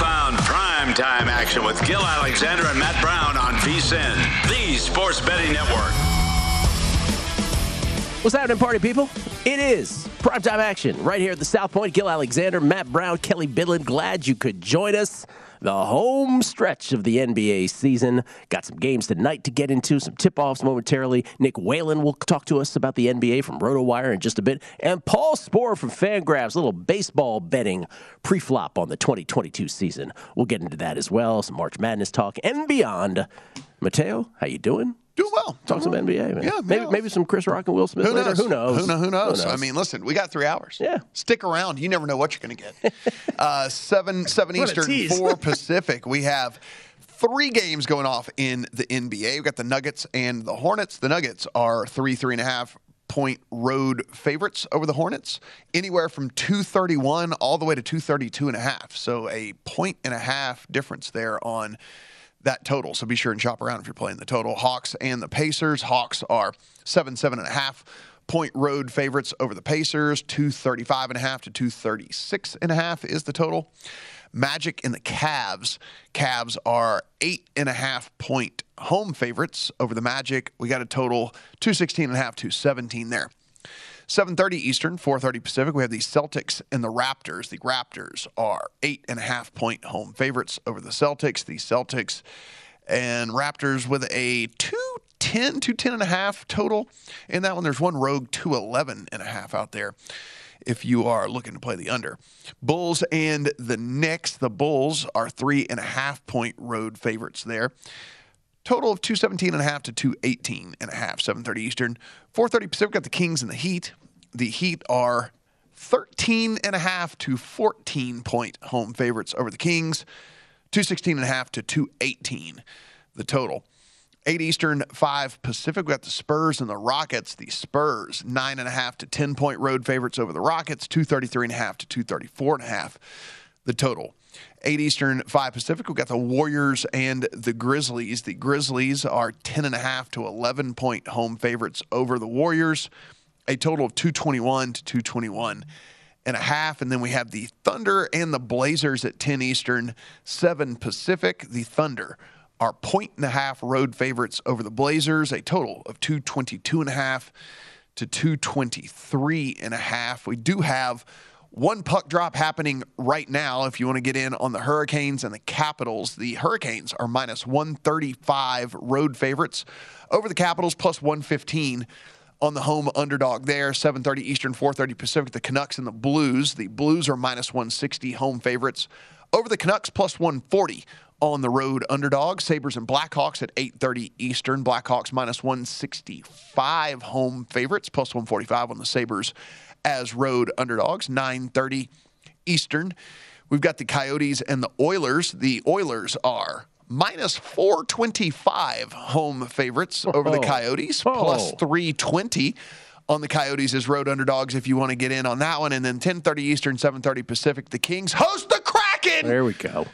Prime time action with Gill Alexander and Matt Brown on VSIN, the Sports Betting Network. What's happening, party people? It is primetime action right here at the South Point. Gill Alexander, Matt Brown, Kelly Bidlin. Glad you could join us. The home stretch of the NBA season. Got some games tonight to get into, some tip offs momentarily. Nick Whalen will talk to us about the NBA from RotoWire in just a bit. And Paul Sporer from Fangraphs, little baseball betting pre flop on the 2022 season. We'll get into that as well. Some March Madness talk and beyond. Mateo, how you doing? Doing well. Talk some NBA, man. Yeah, maybe, maybe some Chris Rock and Will Smith Who knows? Who knows? Who, know, who knows? I mean, listen, we got three hours. Yeah. Stick around. You never know what you're going to get. uh, seven, seven Eastern, four Pacific. We have three games going off in the NBA. We've got the Nuggets and the Hornets. The Nuggets are three, three and a half point road favorites over the Hornets, anywhere from 231 all the way to 232 and a half. So a point and a half difference there on that total. So be sure and shop around if you're playing the total. Hawks and the Pacers. Hawks are seven, seven and a half point road favorites over the Pacers. 235 and a half to 236 and a half is the total. Magic and the Cavs. Cavs are eight and a half point home favorites over the Magic. We got a total 216 and a half, 217 there. 7:30 Eastern, 4:30 Pacific. We have the Celtics and the Raptors. The Raptors are eight and a half point home favorites over the Celtics. The Celtics and Raptors with a 210, 210 and a half total. In that one, there's one rogue 211 and a half out there. If you are looking to play the under, Bulls and the Knicks. The Bulls are three and a half point road favorites there. Total of 217 and a half to 218 and a half, 7:30 Eastern. 4:30 Pacific got the Kings and the Heat. The Heat are 13 and a half to 14 point home favorites over the Kings. 216 and a half to 218 the total. 8 Eastern, 5 Pacific. We got the Spurs and the Rockets. The Spurs, 9.5 to 10 point road favorites over the Rockets, 233.5 to 234.5 the total. 8 Eastern, 5 Pacific. We've got the Warriors and the Grizzlies. The Grizzlies are 10.5 to 11 point home favorites over the Warriors, a total of 221 to 221 and a half. And then we have the Thunder and the Blazers at 10 Eastern, 7 Pacific. The Thunder are point and a half road favorites over the Blazers, a total of 222 and a half to 223 and a half. We do have one puck drop happening right now. If you want to get in on the Hurricanes and the Capitals, the Hurricanes are minus 135 road favorites over the Capitals, plus 115 on the home underdog there. 7:30 Eastern, 4:30 Pacific. The Canucks and the Blues. The Blues are minus 160 home favorites over the Canucks plus 140 on the road underdog. Sabres and Blackhawks at 8:30 Eastern. Blackhawks minus 165 home favorites, plus 145 on the Sabres as road underdogs. 9:30 Eastern. We've got the Coyotes and the Oilers. The Oilers are minus 425 home favorites over the Oh. Coyotes, Oh. plus 320 on the Coyotes as road underdogs if you want to get in on that one. And then 10:30 Eastern, 7:30 Pacific. The Kings host the Kraken. There we go.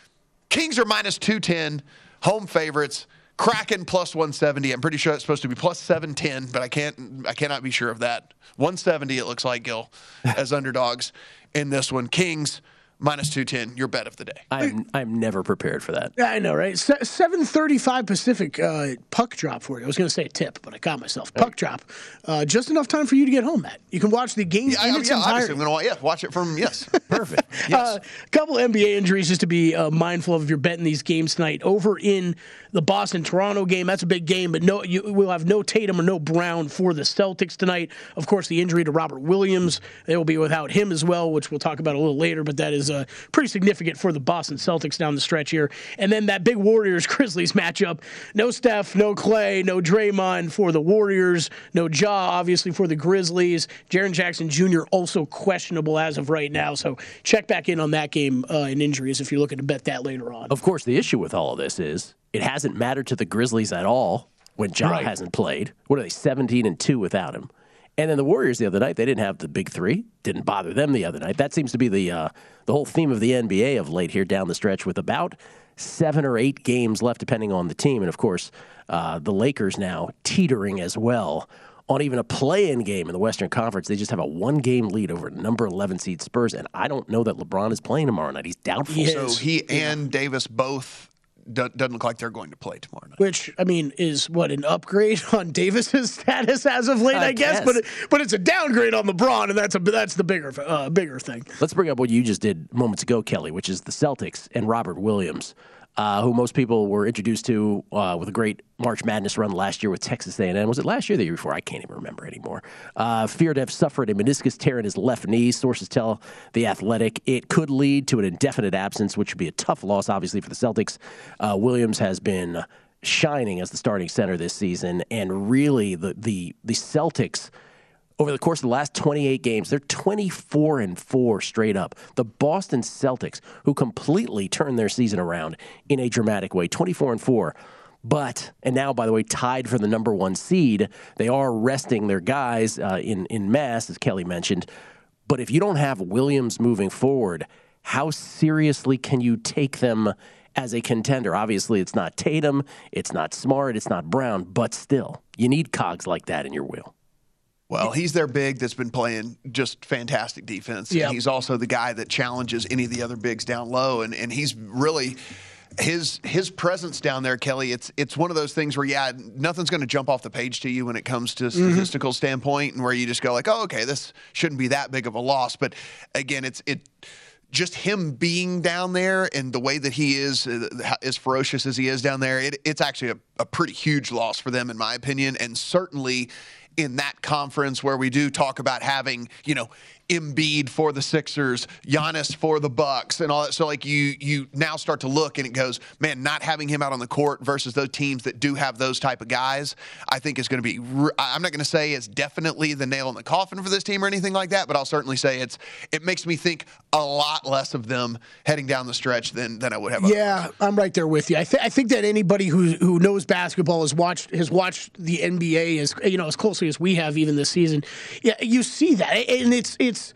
Kings are minus 210, home favorites. Kraken plus 170. I'm pretty sure it's supposed to be plus 710, but I can't I cannot be sure of that. 170 it looks like Gill as underdogs in this one. Kings minus 210, your bet of the day. I'm I'm never prepared for that. I know, right? Se- Seven thirty-five Pacific uh, puck drop for you. I was going to say a tip, but I caught myself. Puck drop, uh, just enough time for you to get home, Matt. You can watch the game Yeah, I- in I- its yeah, entirety. obviously I'm going to yeah, watch it from yes. Perfect. yes. A couple NBA injuries just to be uh, mindful of if you're betting these games tonight. Over in the Boston Toronto game, that's a big game, but no, you will have no Tatum or no Brown for the Celtics tonight. Of course, the injury to Robert Williams, they will be without him as well, which we'll talk about a little later. But that is uh, pretty significant for the Boston Celtics down the stretch here. And then that big Warriors Grizzlies matchup: no Steph, no Clay, no Draymond for the Warriors, no Ja obviously for the Grizzlies. Jaren Jackson Jr. also questionable as of right now, so check back in on that game uh, in injuries if you're looking to bet that later on. Of course, the issue with all of this is it hasn't mattered to the Grizzlies at all when Ja Right. hasn't played. What are they, 17 and 2 without him? And then the Warriors the other night, they didn't have the big three. Didn't bother them the other night. That seems to be the uh, the whole theme of the NBA of late here down the stretch with about seven or eight games left, depending on the team. And of course, uh, the Lakers now teetering as well on even a play-in game in the Western Conference. They just have a one-game lead over number 11 seed Spurs, and I don't know that LeBron is playing tomorrow night. He's doubtful. So he and Davis both do- doesn't look like they're going to play tomorrow night. Which I mean is what an upgrade on Davis's status as of late, I, I guess. guess. But it, but it's a downgrade on LeBron, and that's a that's the bigger uh, bigger thing. Let's bring up what you just did moments ago, Kelly, which is the Celtics and Robert Williams, uh, who most people were introduced to uh, with a great March Madness run last year with Texas A&M. Was it last year, or the year before? I can't even remember anymore. Uh, feared to have suffered a meniscus tear in his left knee. Sources tell the Athletic it could lead to an indefinite absence, which would be a tough loss, obviously, for the Celtics. Uh, Williams has been shining as the starting center this season, and really the the the Celtics over the course of the last 28 games, they're 24 and 4 straight up. The Boston Celtics, who completely turned their season around in a dramatic way, 24 and 4. But, and now, by the way, tied for the number one seed, they are resting their guys uh, in, in mass, as Kelly mentioned. But if you don't have Williams moving forward, how seriously can you take them as a contender? Obviously, it's not Tatum, it's not Smart, it's not Brown, but still, you need cogs like that in your wheel. Well, he's their big that's been playing just fantastic defense. Yep. And he's also the guy that challenges any of the other bigs down low. And, and he's really his his presence down there, Kelly, it's it's one of those things where yeah, nothing's gonna jump off the page to you when it comes to statistical standpoint and where you just go like, Oh, okay, this shouldn't be that big of a loss. But again, it's it just him being down there and the way that he is, uh, as ferocious as he is down there, it, it's actually a, a pretty huge loss for them, in my opinion. And certainly in that conference where we do talk about having, you know, Embiid for the Sixers, Giannis for the Bucks, and all that. So like you you now start to look and it goes, man, not having him out on the court versus those teams that do have those type of guys, I think is going to be. I'm not going to say it's definitely the nail in the coffin for this team or anything like that, but I'll certainly say it's. It makes me think a lot less of them heading down the stretch than than I would have. Yeah, I'm right there with you. I, th- I think that anybody who who knows basketball has watched has watched the NBA as you know as closely as we have even this season. Yeah, you see that, and it's it's. It's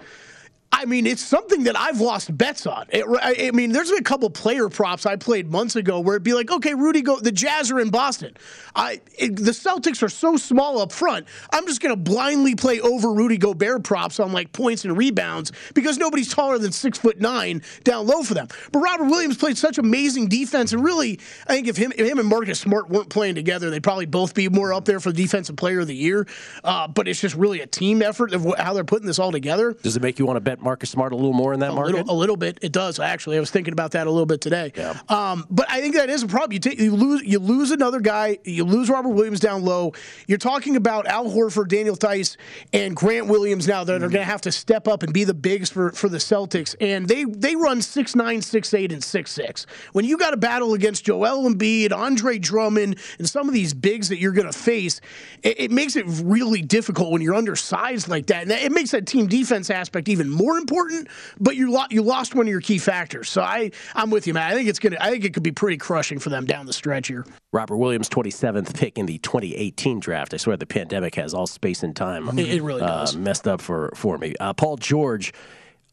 I mean, it's something that I've lost bets on. It, I mean, there's been a couple player props I played months ago where it'd be like, okay, Rudy, go. The Jazz are in Boston. I it, the Celtics are so small up front. I'm just to blindly play over Rudy Gobert props on like points and rebounds because nobody's taller than six foot nine down low for them. But Robert Williams played such amazing defense, and really, I think if him, if him and Marcus Smart weren't playing together, they'd probably both be more up there for the defensive player of the year. Uh, but it's just really a team effort of how they're putting this all together. Does it make you want to bet Marcus Smart a little more in that a market? little, a little bit. It does actually. I was thinking about that a little bit today. Um, but I think that is a problem. You, take, you lose you lose another guy. You lose Robert Williams down low. You're talking about Al Horford, Daniel Theis, and Grant Williams now that are going to have to step up and be the bigs for, for the Celtics. And they they run six nine, six eight, and six six. When you got to battle against Joel Embiid, Andre Drummond, and some of these bigs that you're going to face, it, it makes it really difficult when you're undersized like that. And that, it makes that team defense aspect even more important. But you lo- you lost one of your key factors. So I I'm with you, man. I think it's gonna. I think it could be pretty crushing for them down the stretch here. Robert Williams, 27th pick in the 2018 draft. I swear the pandemic has all space and time. It- it really uh, does. messed up for, for me. Uh, Paul George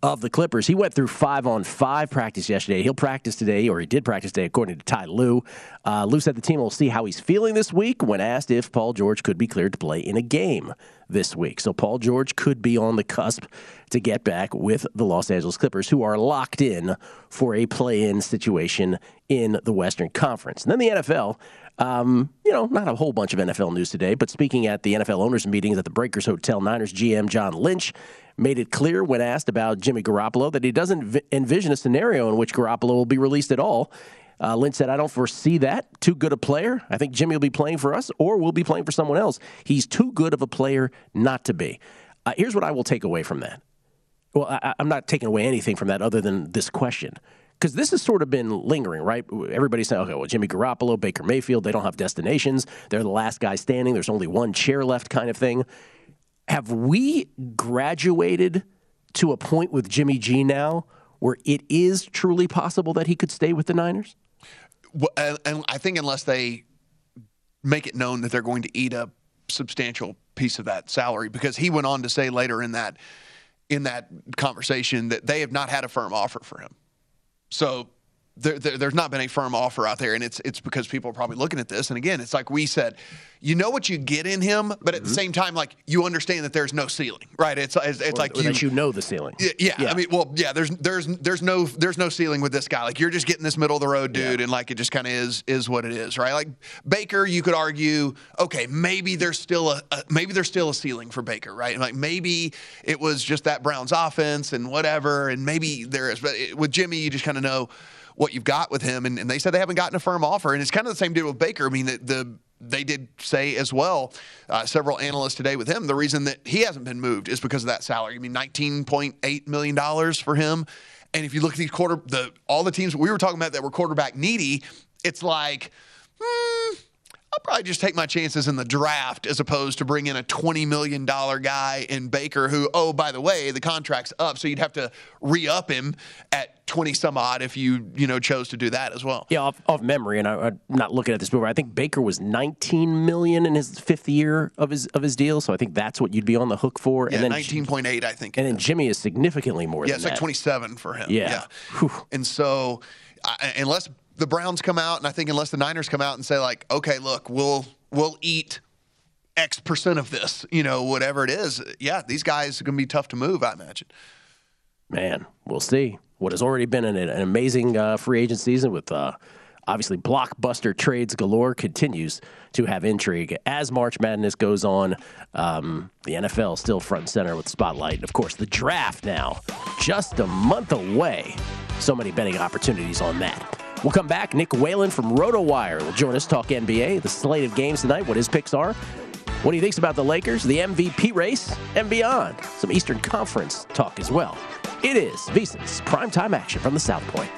of the Clippers, he went through five on five practice yesterday. He'll practice today, or he did practice today, according to Ty Lue. Uh, said the team will see how he's feeling this week when asked if Paul George could be cleared to play in a game this week. So Paul George could be on the cusp to get back with the Los Angeles Clippers, who are locked in for a play in situation in the Western Conference. And then the NFL. Um, you know, not a whole bunch of NFL news today, but speaking at the NFL owners' meetings at the Breakers Hotel, Niners GM John Lynch made it clear when asked about Jimmy Garoppolo that he doesn't vi- envision a scenario in which Garoppolo will be released at all. Uh, Lynch said, I don't foresee that. Too good a player. I think Jimmy will be playing for us or we'll be playing for someone else. He's too good of a player not to be. Uh, here's what I will take away from that. Well, I, I'm not taking away anything from that other than this question. Because this has sort of been lingering, right? Everybody's saying, okay, well, Jimmy Garoppolo, Baker Mayfield, they don't have destinations. They're the last guy standing. There's only one chair left, kind of thing. Have we graduated to a point with Jimmy G now where it is truly possible that he could stay with the Niners? Well, and, I think unless they make it known that they're going to eat a substantial piece of that salary, because he went on to say later in that in that conversation that they have not had a firm offer for him. So there, there, there's not been a firm offer out there, and it's it's because people are probably looking at this. And again, it's like we said, you know what you get in him, but at the mm-hmm. same time, like you understand that there's no ceiling, right? It's it's, it's Or like that you know the ceiling. yeah, yeah, I mean, well, yeah. There's there's there's no there's no ceiling with this guy. Like you're just getting this middle of the road dude, and like it just kind of is is what it is, right? Like Baker, you could argue, okay, maybe there's still a, a maybe there's still a ceiling for Baker, right? Like maybe it was just that Browns offense and whatever, and maybe there is. But it, with Jimmy, you just kind of know what you've got with him, and, and they said they haven't gotten a firm offer, and it's kind of the same deal with Baker. I mean, the, the they did say as well, uh, several analysts today with him, the reason that he hasn't been moved is because of that salary. I mean, nineteen point eight million dollars for him, and if you look at these quarter, the all the teams we were talking about that were quarterback needy, it's like. Hmm, I'll probably just take my chances in the draft as opposed to bring in a $20 million guy in Baker, who, oh, by the way, the contract's up. So you'd have to re up him at 20 some odd if you, you know, chose to do that as well. Yeah, off, off memory, and I, I'm not looking at this before. I think Baker was 19 million in his fifth year of his of his deal, so I think that's what you'd be on the hook for. Yeah, and then 19.8, I think. and then Jimmy is significantly more Yeah, than it's like that. 27 for him. Yeah. And so, I, unless the Browns come out, and I think unless the Niners come out and say like, okay, look, we'll we'll eat X percent of this, you know, whatever it is. Yeah, these guys are going to be tough to move, I imagine. Man, we'll see. What has already been an, an amazing uh, free agent season with uh, obviously blockbuster trades galore continues to have intrigue as March Madness goes on. Um, the NFL still front and center with spotlight, and of course the draft now just a month away. So many betting opportunities on that. We'll come back. Nick Whalen from RotoWire will join us talk NBA, the slate of games tonight, what his picks are. What he thinks about the Lakers, the MVP race, and beyond. Some Eastern Conference talk as well. It is VSiN's primetime action from the South Point.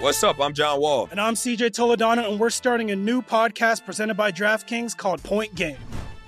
What's up? I'm John Wall. And I'm CJ Toledano, and we're starting a new podcast presented by DraftKings called Point Game.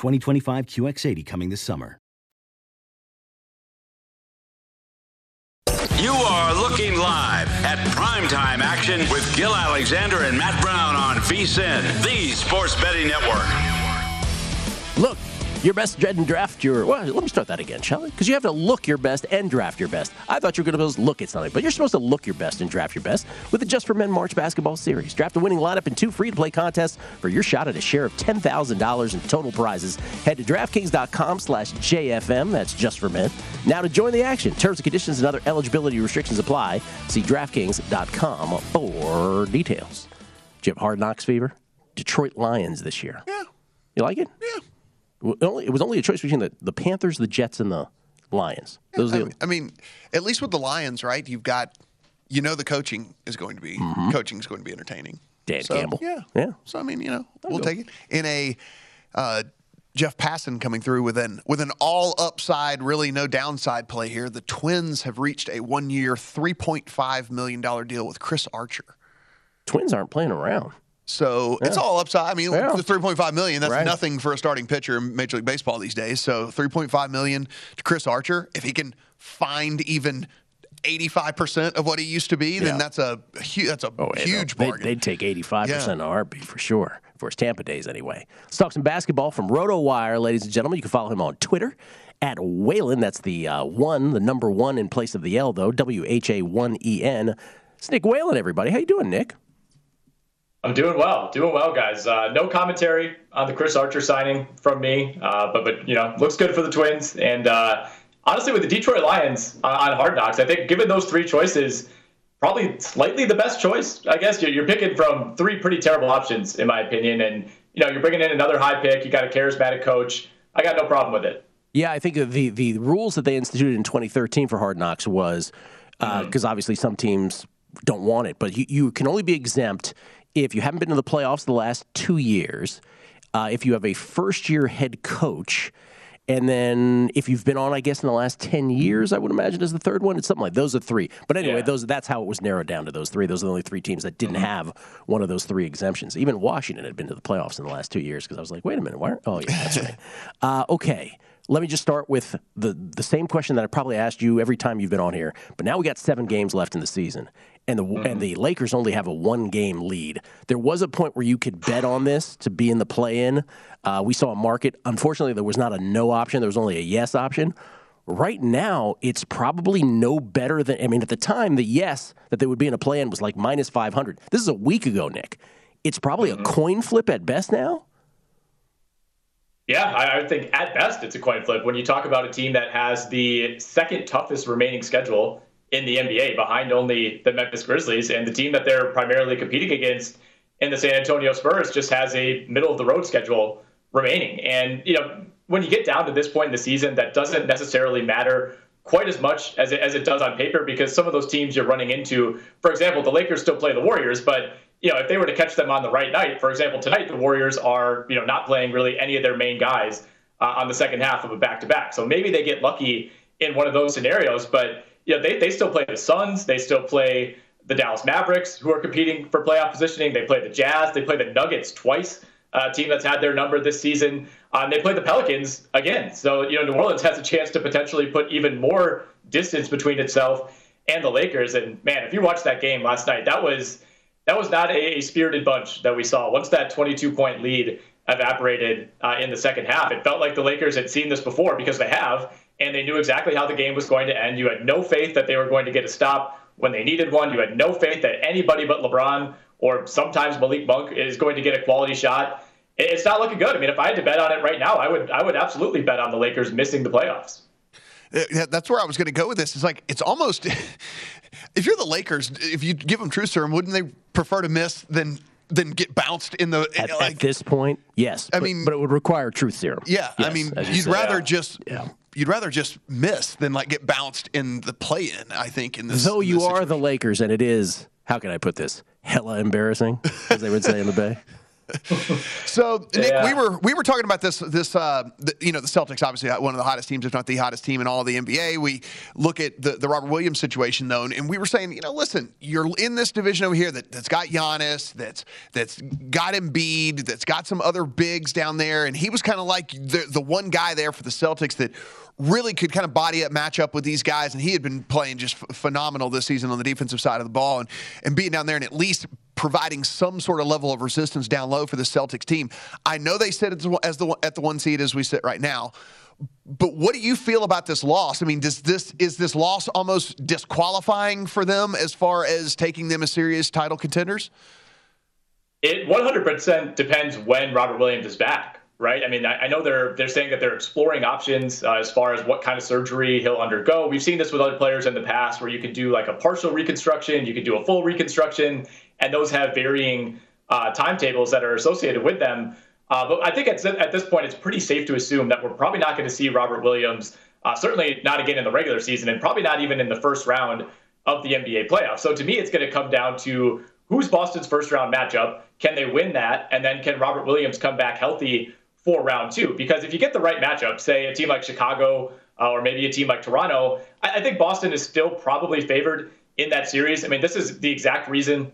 2025 QX80 coming this summer. You are looking live at primetime action with Gill Alexander and Matt Brown on VSIN, the sports betting network. Your best dread and draft your. Well, let me start that again, shall we? Because you have to look your best and draft your best. I thought you were going to look at something, but you're supposed to look your best and draft your best with the Just for Men March Basketball Series. Draft a winning lineup in two free to play contests for your shot at a share of $10,000 in total prizes. Head to DraftKings.com slash JFM. That's just for men. Now to join the action. Terms and conditions and other eligibility restrictions apply. See DraftKings.com for details. Do you have hard knocks fever? Detroit Lions this year. Yeah. You like it? Yeah. It was only a choice between the, the Panthers, the Jets, and the Lions. Those I, are the, mean, I mean, at least with the Lions, right? You've got, you know, the coaching is going to be coaching is going to be entertaining. Dan So, Campbell. Yeah, Yeah. So I mean, you know, we'll go. take it in a. Uh, Jeff Passan coming through with an with an all upside, really no downside play here. The Twins have reached a one year, three point five million dollar deal with Chris Archer. Twins aren't playing around. So it's all upside. I mean, Yeah. the 3.5 million, that's Right. nothing for a starting pitcher in Major League Baseball these days. So 3.5 million to Chris Archer. If he can find even 85% of what he used to be, then Yeah. that's a that's a Oh, huge they'd, bargain. They'd take 85% of heartbeat for sure, for his Tampa days anyway. Let's talk some basketball from RotoWire, ladies and gentlemen. You can follow him on Twitter at Whalen. That's the uh, one, the number one in place of the L, though. W H A 1 E N. It's Nick Whalen, everybody. How you doing, Nick? I'm doing well, doing well, guys. Uh, no commentary on the Chris Archer signing from me, uh, but but you know, looks good for the Twins. And uh, honestly, with the Detroit Lions on, on Hard Knocks, I think given those three choices, probably slightly the best choice. I guess you're, you're picking from three pretty terrible options, in my opinion. And you know, you're bringing in another high pick. You got a charismatic coach. I got no problem with it. Yeah, I think the the rules that they instituted in 2013 for Hard Knocks was because obviously some teams don't want it, but you, you can only be exempt if you haven't been to the playoffs the last two years, uh, if you have a first year head coach, and then if you've been on, I guess, in the last 10 years, I would imagine is the third one. It's something like those are three. But anyway, Yeah. those that's how it was narrowed down to those three. Those are the only three teams that didn't Mm-hmm. have one of those three exemptions. Even Washington had been to the playoffs in the last two years because I was like, wait a minute, why? Aren't, oh, yeah, that's right. Uh, okay. Let me just start with the, the same question that I probably asked you every time you've been on here. But now we got seven games left in the season, and the and the Lakers only have a one game lead. There was a point where you could bet on this to be in the play in. Uh, we saw a market. Unfortunately, there was not a no option. There was only a yes option. Right now, it's probably no better than. I mean, at the time, the yes that they would be in a play in was like minus five hundred. This is a week ago, Nick. It's probably a coin flip at best now. Yeah, I, I think at best it's a coin flip. When you talk about a team that has the second toughest remaining schedule in the NBA, behind only the Memphis Grizzlies, and the team that they're primarily competing against in the San Antonio Spurs just has a middle of the road schedule remaining. And, you know, when you get down to this point in the season, that doesn't necessarily matter quite as much as it, as it does on paper because some of those teams you're running into, for example, the Lakers still play the Warriors, but you know, if they were to catch them on the right night, for example, tonight the Warriors are, you know, not playing really any of their main guys uh, on the second half of a back-to-back. So maybe they get lucky in one of those scenarios, but you know, they, they still play the Suns, they still play the Dallas Mavericks, who are competing for playoff positioning. They play the Jazz, they play the Nuggets twice, a team that's had their number this season. Uh, and they play the Pelicans again. So, you know, New Orleans has a chance to potentially put even more distance between itself and the Lakers. And man, if you watched that game last night, that was that was not a, a spirited bunch that we saw. Once that 22 point lead evaporated uh, in the second half, it felt like the Lakers had seen this before because they have, and they knew exactly how the game was going to end. You had no faith that they were going to get a stop when they needed one. You had no faith that anybody but LeBron or sometimes Malik Monk is going to get a quality shot. It's not looking good. I mean, if I had to bet on it right now, I would I would absolutely bet on the Lakers missing the playoffs. That's where I was going to go with this. It's like it's almost if you're the Lakers, if you give them truth serum, wouldn't they prefer to miss than than get bounced in the At, like? at this point, yes. I but- mean- but it would require truth serum. yeah, I mean, you you'd said. rather just you'd rather just miss than like get bounced in the play-in. I think in this. Though in you this are the Lakers, and it is how can I put this? Hella embarrassing, as they would say in the Bay. So Nick, Yeah. we were we were talking about this this uh, the, you know the Celtics obviously one of the hottest teams if not the hottest team in all of the NBA. We look at the, the Robert Williams situation though, and we were saying you know listen, you're in this division over here that that's got Giannis, that's that's got Embiid, that's got some other bigs down there, and he was kind of like the the one guy there for the Celtics that really could kind of body up match up with these guys and he had been playing just ph- phenomenal this season on the defensive side of the ball and, and being down there and at least providing some sort of level of resistance down low for the Celtics team. I know they sit as as the at the one seed as we sit right now. But what do you feel about this loss? I mean, does this is this loss almost disqualifying for them as far as taking them as serious title contenders? It 100% depends when Robert Williams is back, right? I mean, I, I know they're they're saying that they're exploring options uh, as far as what kind of surgery he'll undergo. We've seen this with other players in the past, where you can do like a partial reconstruction, you can do a full reconstruction, and those have varying uh, timetables that are associated with them. Uh, but I think at, at this point, it's pretty safe to assume that we're probably not going to see Robert Williams, uh, certainly not again in the regular season, and probably not even in the first round of the NBA playoffs. So to me, it's going to come down to who's Boston's first round matchup. Can they win that? And then can Robert Williams come back healthy for round two? Because if you get the right matchup, say a team like Chicago uh, or maybe a team like Toronto, I, I think Boston is still probably favored in that series. I mean, this is the exact reason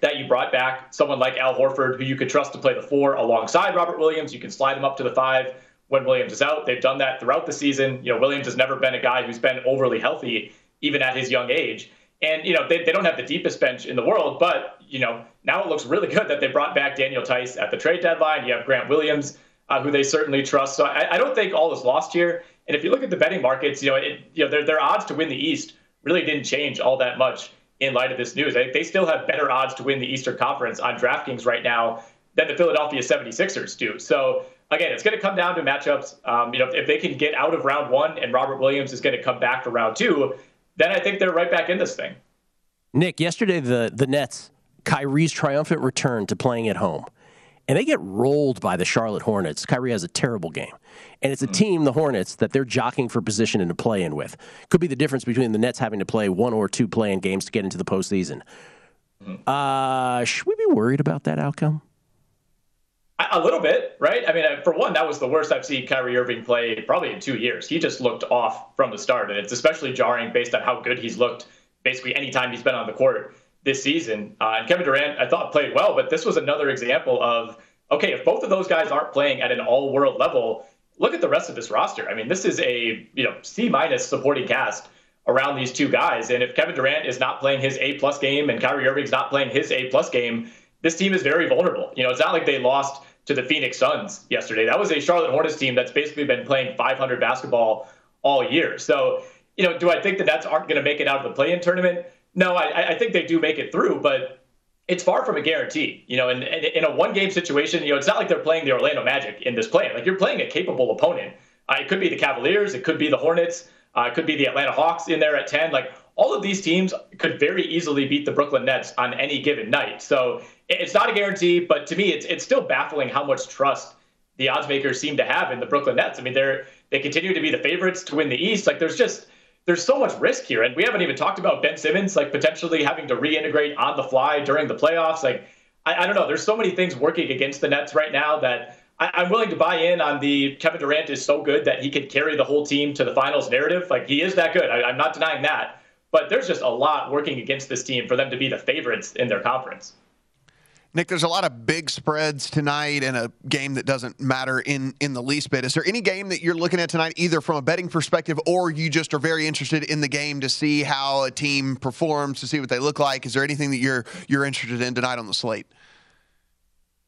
that you brought back someone like Al Horford, who you could trust to play the four alongside Robert Williams. You can slide him up to the five when Williams is out. They've done that throughout the season. You know, Williams has never been a guy who's been overly healthy, even at his young age. And, you know, they, they don't have the deepest bench in the world, but, you know, now it looks really good that they brought back Daniel Theis at the trade deadline. You have Grant Williams, uh, who they certainly trust. So I, I don't think all is lost here. And if you look at the betting markets, you know, it, you know, their, their odds to win the East really didn't change all that much in light of this news. I think they still have better odds to win the Eastern Conference on DraftKings right now than the Philadelphia 76ers do. So again, it's going to come down to matchups. Um, you know, if they can get out of round one and Robert Williams is going to come back for round two, then I think they're right back in this thing. Nick, yesterday the the Nets, Kyrie's triumphant return to playing at home, and they get rolled by the Charlotte Hornets. Kyrie has a terrible game, and it's a team, the Hornets, that they're jockeying for position and to play in with. Could be the difference between the Nets having to play one or two play-in games to get into the postseason. Uh, should we be worried about that outcome? A little bit, right? I mean, uh, for one, that was the worst I've seen Kyrie Irving play probably in two years. He just looked off from the start, and it's especially jarring based on how good he's looked basically any time he's been on the court this season. Uh, and Kevin Durant, I thought played well, but this was another example of okay, if both of those guys aren't playing at an all-world level, look at the rest of this roster. I mean, this is a you know C minus supporting cast around these two guys, and if Kevin Durant is not playing his A plus game and Kyrie Irving's not playing his A plus game, this team is very vulnerable. You know, it's not like they lost to the Phoenix Suns yesterday. That was a Charlotte Hornets team that's basically been playing 500 basketball all year. So, you know, do I think the Nets aren't going to make it out of the play-in tournament? No, I, I think they do make it through, but it's far from a guarantee. You know, in, in a one-game situation, you know, it's not like they're playing the Orlando Magic in this play. Like you're playing a capable opponent. Uh, it could be the Cavaliers, it could be the Hornets, uh, it could be the Atlanta Hawks in there at 10. Like all of these teams could very easily beat the Brooklyn Nets on any given night. So it's not a guarantee, but to me, it's it's still baffling how much trust the odds makers seem to have in the Brooklyn Nets. I mean, they're they continue to be the favorites to win the East. Like there's just there's so much risk here, and we haven't even talked about Ben Simmons like potentially having to reintegrate on the fly during the playoffs. Like I, I don't know, there's so many things working against the Nets right now that I, am willing to buy in on the Kevin Durant is so good that he could carry the whole team to the finals narrative. Like he is that good. I, I'm not denying that, but there's just a lot working against this team for them to be the favorites in their conference. Nick, there's a lot of big spreads tonight and a game that doesn't matter in, in the least bit. Is there any game that you're looking at tonight, either from a betting perspective or you just are very interested in the game to see how a team performs, to see what they look like? Is there anything that you're you're interested in tonight on the slate?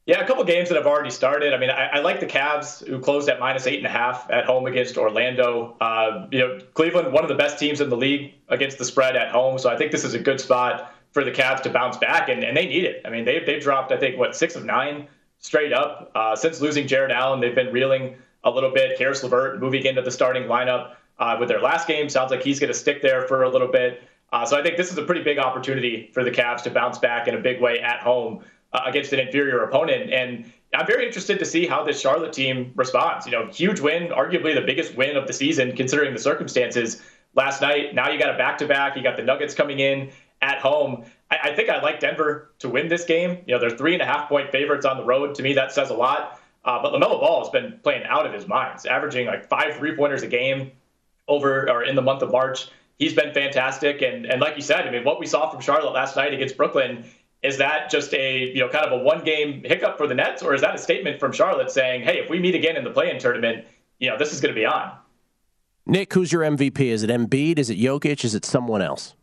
Yeah, a couple games that have already started. I mean, I, I, like the Cavs, who closed at minus eight and a half at home against Orlando. Uh, you know, Cleveland, one of the best teams in the league against the spread at home, so I think this is a good spot for the Cavs to bounce back, and, and they need it. I mean, they've, they've dropped, I think, what, six of nine straight up. Uh, since losing Jarrett Allen, they've been reeling a little bit. Caris LeVert moving into the starting lineup uh, with their last game. Sounds like he's going to stick there for a little bit. Uh, so I think this is a pretty big opportunity for the Cavs to bounce back in a big way at home uh, against an inferior opponent. And I'm very interested to see how this Charlotte team responds. You know, huge win, arguably the biggest win of the season considering the circumstances last night. Now you got a back to back. You got the Nuggets coming in at home. I, I, think I like Denver to win this game. You know, they're three and a half point favorites on the road. To me, that says a lot. Uh, but LaMelo Ball has been playing out of his mind, averaging like five three pointers a game over or in the month of March. He's been fantastic. And, and like you said, I mean, what we saw from Charlotte last night against Brooklyn, is that just a, you know, kind of a one game hiccup for the Nets? Or is that a statement from Charlotte saying, hey, if we meet again in the play in tournament, you know, this is going to be on? Nick, who's your MVP? Is it Embiid? Is it Jokic? Is it someone else?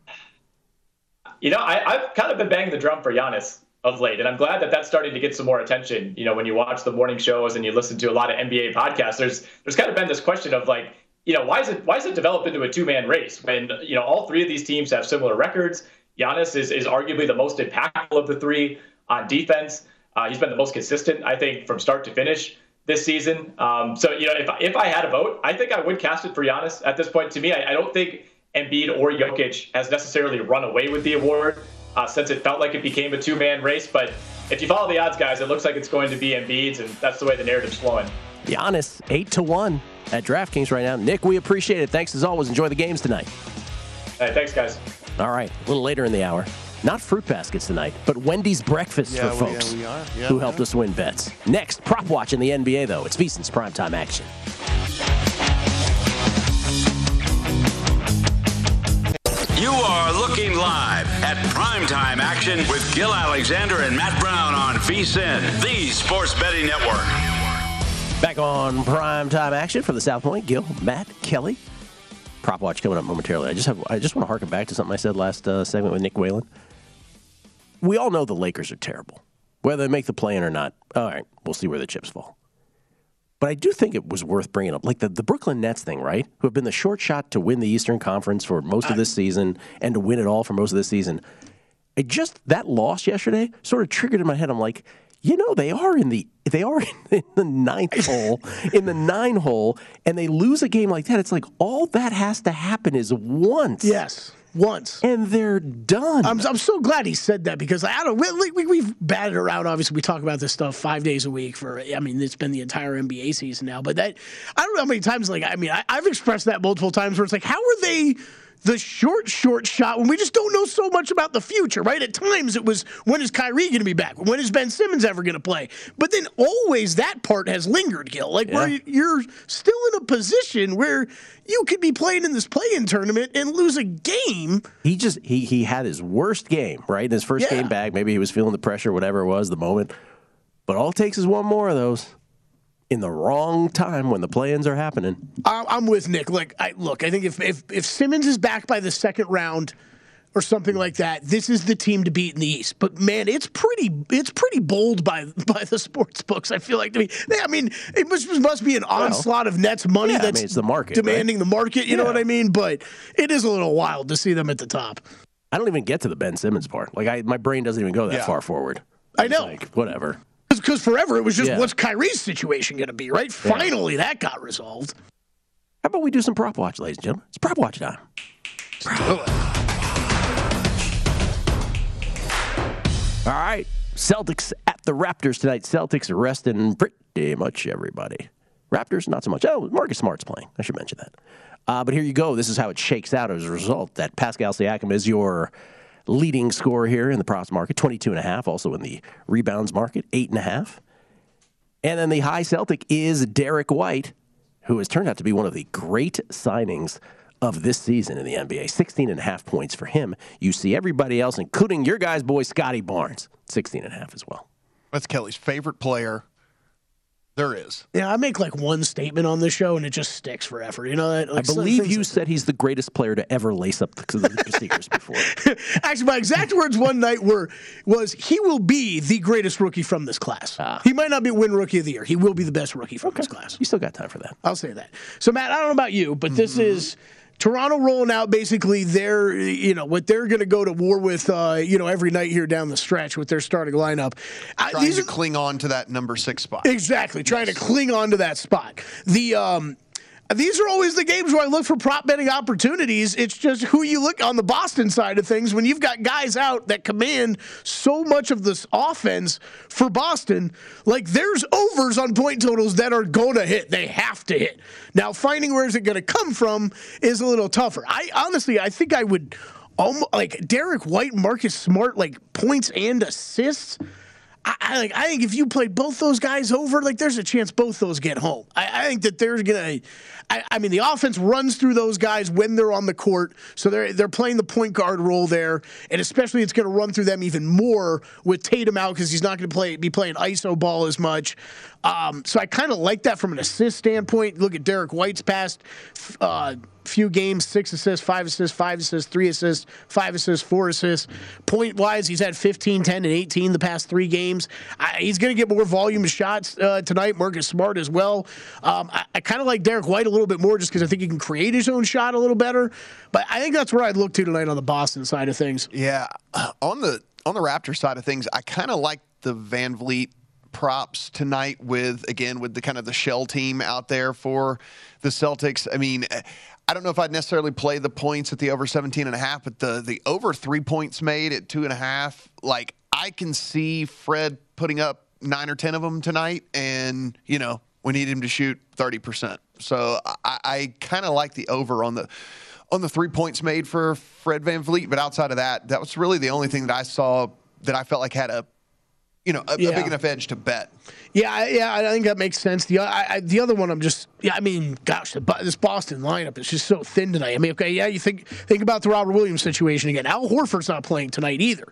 You know, I, have kind of been banging the drum for Giannis of late, and I'm glad that that's starting to get some more attention. You know, when you watch the morning shows and you listen to a lot of NBA podcasts, there's there's kind of been this question of like, you know, why is it why is it developed into a two man race when you know all three of these teams have similar records? Giannis is is arguably the most impactful of the three on defense. Uh, he's been the most consistent, I think, from start to finish this season. Um, so you know, if if I had a vote, I think I would cast it for Giannis at this point. To me, I, I don't think Embiid or Jokic has necessarily run away with the award uh, since it felt like it became a two man race. But if you follow the odds, guys, it looks like it's going to be Embiid's, and that's the way the narrative's flowing. Giannis, 8 to 1 at DraftKings right now. Nick, we appreciate it. Thanks as always. Enjoy the games tonight. Hey, thanks, guys. All right, a little later in the hour. Not fruit baskets tonight, but Wendy's breakfast yeah, for folks yeah, we yeah, who helped us win bets. Next, prop watch in the NBA, though. It's VSiN's primetime action. Are looking live at primetime action with Gill Alexander and Matt Brown on VSiN, the sports betting network. Back on primetime action from the South Point, Gill, Matt, Kelly. Prop watch coming up momentarily. I just have I just want to harken back to something I said last uh, segment with Nick Whalen. We all know the Lakers are terrible. Whether they make the play or not, all right, we'll see where the chips fall. But I do think it was worth bringing up, like the, the Brooklyn Nets thing, right? Who have been the short shot to win the Eastern Conference for most of uh, this season and to win it all for most of this season. It just that loss yesterday sort of triggered in my head. I'm like, you know, they are in the they are in the ninth hole, in the nine hole, and they lose a game like that. It's like all that has to happen is once. Yes once, and they're done. I'm, I'm so glad he said that because I don't. We, we, we've batted around. Obviously, we talk about this stuff five days a week for. I mean, it's been the entire NBA season now. But that I don't know how many times. Like, I mean, I, I've expressed that multiple times where it's like, how are they? The short, short shot when we just don't know so much about the future, right? At times it was when is Kyrie going to be back? When is Ben Simmons ever going to play? But then always that part has lingered, Gill. Like where you're still in a position where you could be playing in this play-in tournament and lose a game. He just he he had his worst game, right? In his first Yeah. game back, maybe he was feeling the pressure, whatever it was, the moment. But all it takes is one more of those in the wrong time when the play-ins are happening. I- I'm with Nick. Like, I look, I think if, if if Simmons is back by the second round or something like that, this is the team to beat in the East. But man, it's pretty it's pretty bold by by the sports books. I feel like to me. They- I mean, it must must be an onslaught of Nets money yeah, I that's mean, it's the market, demanding right? the market. You know what I mean? But it is a little wild to see them at the top. I don't even get to the Ben Simmons part. Like I, my brain doesn't even go that Yeah. far forward. I know. Like whatever. Because forever it was just Yeah. what's Kyrie's situation going to be, right? Yeah. Finally, that got resolved. How about we do some prop watch, ladies and gentlemen? It's prop watch time. All right. Celtics at the Raptors tonight. Celtics resting pretty much everybody. Raptors, not so much. Oh, Marcus Smart's playing. I should mention that. Uh, but here you go. This is how it shakes out as a result. That Pascal Siakam is your leading scorer here in the props market, 22 and a half. Also in the rebounds market, eight and a half. And then the high Celtic is Derrick White, who has turned out to be one of the great signings of this season in the NBA. 16 and a half points for him. You see everybody else, including your guy's boy, Scottie Barnes, 16 and a half as well. That's Kelly's favorite player. There is. Yeah, I make like one statement on this show and it just sticks forever. You know that? I Like, some believe things- you said he's the greatest player to ever lace up the, sneakers before. Actually, my exact words one night were was he will be the greatest rookie from this class. Ah. He might not be win rookie of the year. He will be the best rookie from this class. You still got time for that. I'll say that. So Matt, I don't know about you, but this mm-hmm. is Toronto rolling out basically their you know what they're going to go to war with uh, you know every night here down the stretch with their starting lineup. Trying these to are cling on to that number six spot. Exactly, trying to cling on to that spot. The um, these are always the games where I look for prop betting opportunities. It's just who you look on the Boston side of things when you've got guys out that command so much of this offense for Boston. Like there's overs on point totals that are going to hit. They have to hit. Now finding where is it going to come from is a little tougher. I honestly, I think I would. Almost, like Derrick White, Marcus Smart, like points and assists. I, I like. I think if you play both those guys over, like there's a chance both those get home. I, I think that there's gonna. I, I mean, the offense runs through those guys when they're on the court, so they're they're playing the point guard role there, and especially it's going to run through them even more with Tatum out because he's not going to play be playing iso ball as much. Um, so I kind of like that from an assist standpoint. Look at Derrick White's past uh, few games: six assists, five assists, five assists, three assists, five assists, four assists. Point wise, he's had 15, 10, and 18 the past three games. I, he's going to get more volume of shots uh, tonight. Marcus Smart as well. Um, I, I kind of like Derrick White a little bit more just because I think he can create his own shot a little better. But I think that's where I'd look to tonight on the Boston side of things. Yeah, on the on the Raptor side of things, I kind of like the VanVleet props tonight with again with the kind of the shell team out there for the Celtics. I mean, I don't know if I'd necessarily play the points at the over 17 and a half, but the the over three points made at two and a half, like I can see Fred putting up nine or ten of them tonight, and you know we need him to shoot 30 percent. So I, I kind of like the over on the on the three points made for Fred VanVleet, but outside of that, that was really the only thing that I saw that I felt like had a you know a, a big enough edge to bet. Yeah, I- yeah, I think that makes sense. The I, I, the other one, I'm just yeah. I mean, gosh, the, this Boston lineup is just so thin tonight. I mean, okay, yeah, you think think about the Robert Williams situation again. Al Horford's not playing tonight either.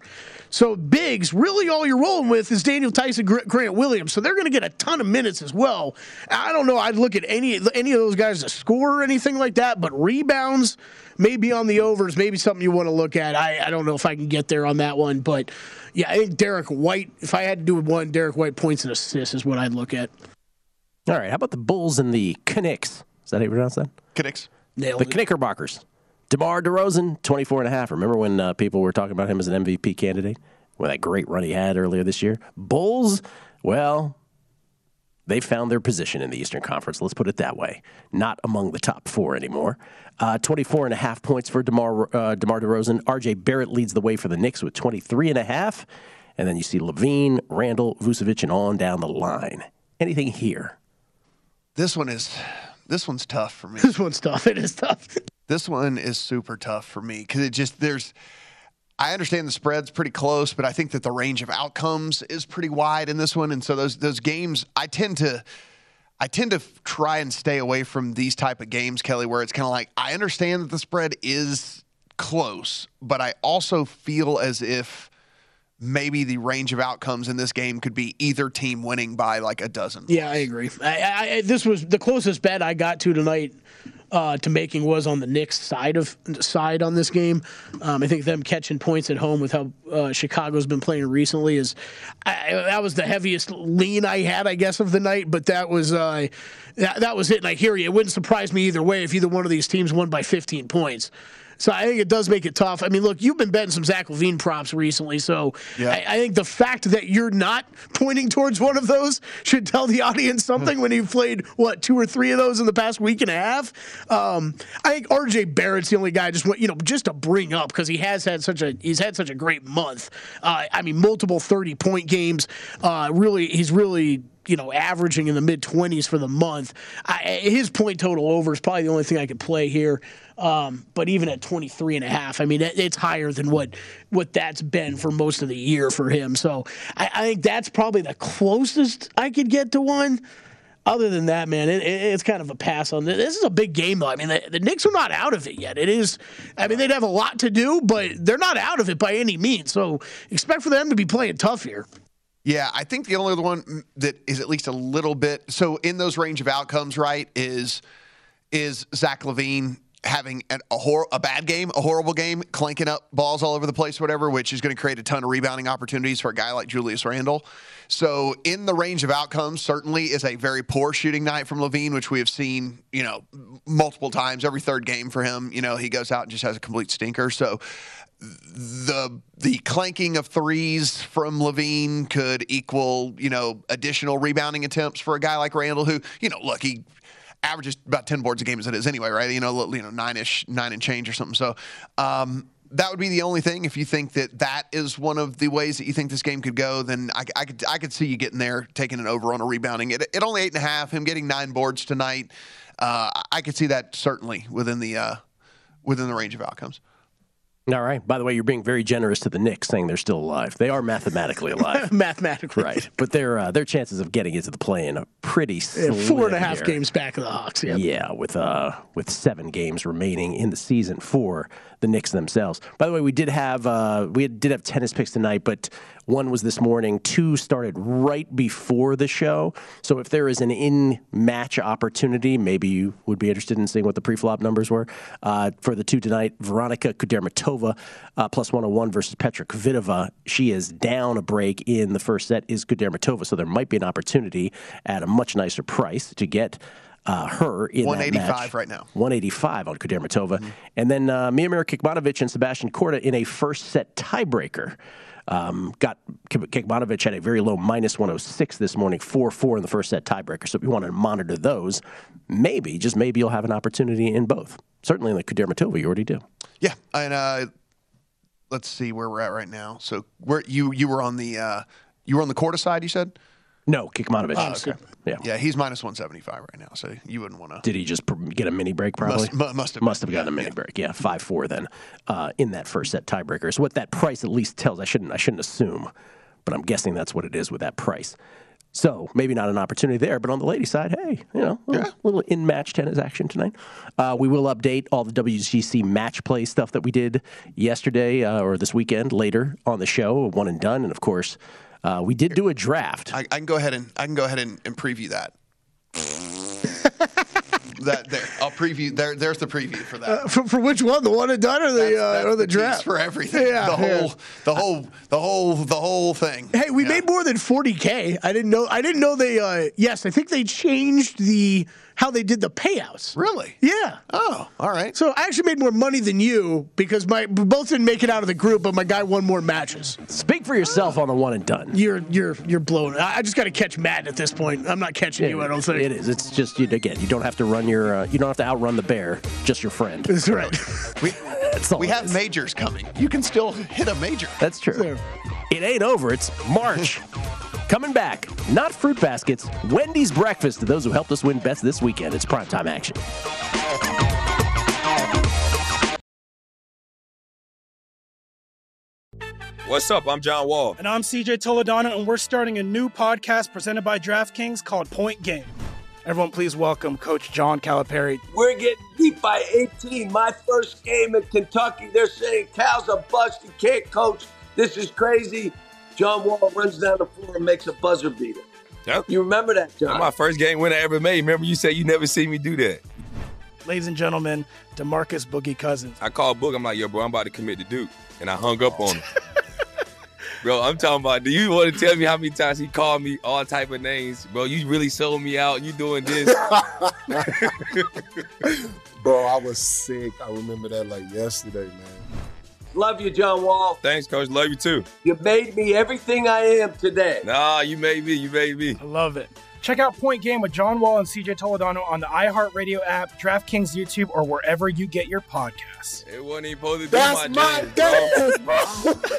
So bigs, really, all you're rolling with is Daniel Theis, Grant Williams. So they're going to get a ton of minutes as well. I don't know. I'd look at any any of those guys to score or anything like that, but rebounds maybe on the overs, maybe something you want to look at. I, I don't know if I can get there on that one, but yeah, I think Derrick White. If I had to do one, Derrick White points and assists is what I'd look at. All right. How about the Bulls and the Knicks? Is that how you pronounce that? Knicks. Nailed the Knickerbockers. DeMar DeRozan, 24 and a half. Remember when uh, people were talking about him as an MVP candidate? With that great run he had earlier this year? Bulls, well, they found their position in the Eastern Conference. Let's put it that way. Not among the top four anymore. Uh, 24 and a half points for DeMar, uh, DeMar DeRozan. RJ Barrett leads the way for the Knicks with 23 and a half. And then you see LaVine, Randle, Vucevic, and on down the line. Anything here? This one is this one's tough for me. This one's tough. It is tough. This one is super tough for me because it just there's. I understand the spread's pretty close, but I think that the range of outcomes is pretty wide in this one, and so those those games I tend to. I tend to try and stay away from these type of games, Kelly, where it's kind of like I understand that the spread is close, but I also feel as if maybe the range of outcomes in this game could be either team winning by like a dozen. Yeah, I agree. I, I, this was the closest bet I got to tonight uh, to making was on the Knicks side of side on this game. Um, I think them catching points at home with how uh, Chicago's been playing recently is I, that was the heaviest lean I had, I guess, of the night. But that was uh, that, that was it. And I hear you. It wouldn't surprise me either way if either one of these teams won by 15 points. So I think it does make it tough. I mean, look, you've been betting some Zach LaVine props recently, so Yeah. I, I think the fact that you're not pointing towards one of those should tell the audience something when you've played what two or three of those in the past week and a half. Um, I think RJ Barrett's the only guy I just want you know just to bring up because he has had such a he's had such a great month. Uh, I mean, multiple thirty point games. Uh, really, he's really you know, averaging in the mid 20s for the month. I, his point total over is probably the only thing I could play here. Um, but even at 23 and a half, I mean, it, it's higher than what what that's been for most of the year for him. So I, I think that's probably the closest I could get to one. Other than that, man, it, it, it's kind of a pass on this. This is a big game, though. I mean, the, the Knicks are not out of it yet. It is, I mean, they'd have a lot to do, but they're not out of it by any means. So expect for them to be playing tough here. Yeah, I think the only other one that is at least a little bit so in those range of outcomes, right, is is Zach LaVine having an, a hor- a bad game, a horrible game, clanking up balls all over the place, whatever, which is going to create a ton of rebounding opportunities for a guy like Julius Randle. So in the range of outcomes, certainly is a very poor shooting night from LaVine, which we have seen, you know, multiple times every third game for him. You know, he goes out and just has a complete stinker. So the the clanking of threes from LaVine could equal, you know, additional rebounding attempts for a guy like Randle, who, you know, look, he averages about ten boards a game as it is anyway, right? You know, you know, nine ish, nine and change or something. So um, that would be the only thing. If you think that that is one of the ways that you think this game could go, then I, I could I could see you getting there, taking it over on a rebounding. It, it only eight and a half. Him getting nine boards tonight, uh, I could see that certainly within the uh, within the range of outcomes. All right. By the way, you're being very generous to the Knicks, saying they're still alive. They are mathematically alive, Mathematically. right? But their uh, their chances of getting into the play-in are pretty Yeah, slim. four and a half here. games back of the Hawks. Yeah. Yeah, with uh with seven games remaining in the season for the Knicks themselves. By the way, we did have uh we did have tennis picks tonight, but one was this morning. Two started right before the show. So if there is an in match opportunity, maybe you would be interested in seeing what the pre-flop numbers were uh, for the two tonight. Veronika Kudermetova uh, plus 101 versus Petra Kvitova. She is down a break in the first set. Is Kudermetova, so there might be an opportunity at a much nicer price to get uh, her in that 185 match. right now. 185 on Kudermetova. And then uh, Miomir Kecmanovic and Sebastian Korda in a first set tiebreaker. Um, got Kikmanovic had a very low minus 106 this morning, 4 4 in the first set tiebreaker. So if you want to monitor those, maybe, just maybe you'll have an opportunity in both. Certainly in the Kudermetova, you already do. Yeah, and uh, let's see where we're at right now. So where you you were on the uh, you were on the Korda side, you said? No, Kecmanovic. Oh, okay. Yeah. Yeah, he's minus 175 right now, so you wouldn't want to. Did he just pr- get a mini break? Probably Must- mu- must have must have gotten a mini break. Yeah, five four then uh, in that first set tiebreaker. So what that price at least tells, I shouldn't I shouldn't assume, but I'm guessing that's what it is with that price. So maybe not an opportunity there, but on the lady side, hey, you know, a little, little in match tennis action tonight. Uh, we will update all the WGC match play stuff that we did yesterday uh, or this weekend later on the show, one and done, and of course. Uh, we did do a draft. I, I can go ahead and I can go ahead and, and preview that. That there, I'll preview. There, there's the preview for that. Uh, for, for which one? The one and done or the That's- uh, or the, the draft for everything. Yeah, the whole, yeah. the whole, the whole, the whole thing. Hey, we made more than 40k. I didn't know. I didn't know they. Uh, yes, I think they changed the how they did the payouts. Really? Yeah. Oh, all right. So I actually made more money than you because my we both didn't make it out of the group, but my guy won more matches. Speak for yourself on the one and done. You're you're you're blown. I I just got to catch Matt at this point. I'm not catching you. I don't think it is. It's just you, again, you don't have to run your, uh, you don't have to outrun the bear. Just your friend. That's right. We, That's we have is. majors coming. You can still hit a major. That's true. It ain't over, it's March. Coming back, not fruit baskets, Wendy's breakfast to those who helped us win best this weekend. It's primetime action. What's up? I'm John Wall. And I'm CJ Toledano, and we're starting a new podcast presented by DraftKings called Point Game. Everyone, please welcome Coach John Calipari. We're getting beat by 18. My first game at Kentucky. They're saying Cal's a bust. He can't coach this is crazy. John Wall runs down the floor and makes a buzzer beater. Yep. You remember that, John? That's my first game win I ever made. Remember, you said you never see me do that. Ladies and gentlemen, Demarcus Boogie Cousins. I called Book. I'm like, yo, bro, I'm about to commit to Duke. And I hung up on him. Bro, I'm talking about. Do you want to tell me how many times he called me all type of names, bro? You really sold me out. You doing this? Bro, I was sick. I remember that like yesterday, man. Love you, John Wall. Thanks, coach. Love you too. You made me everything I am today. Nah, you made me. You made me. I love it. Check out Point Game with John Wall and CJ Toledano on the iHeartRadio app, DraftKings YouTube, or wherever you get your podcasts. It wasn't even supposed to be That's my game.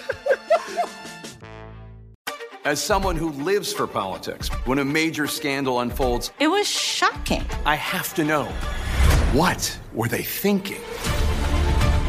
As someone who lives for politics, when a major scandal unfolds, It was shocking. I have to know what were they thinking?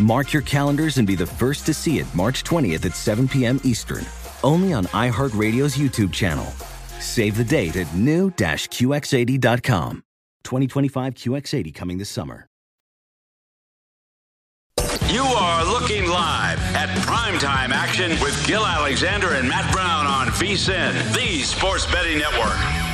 Mark your calendars and be the first to see it March 20th at 7 p.m. Eastern, only on iHeartRadio's YouTube channel. Save the date at new-QX80.com. 2025 QX80 coming this summer. You are looking live at primetime action with Gill Alexander and Matt Brown on VSIN, the Sports Betting Network.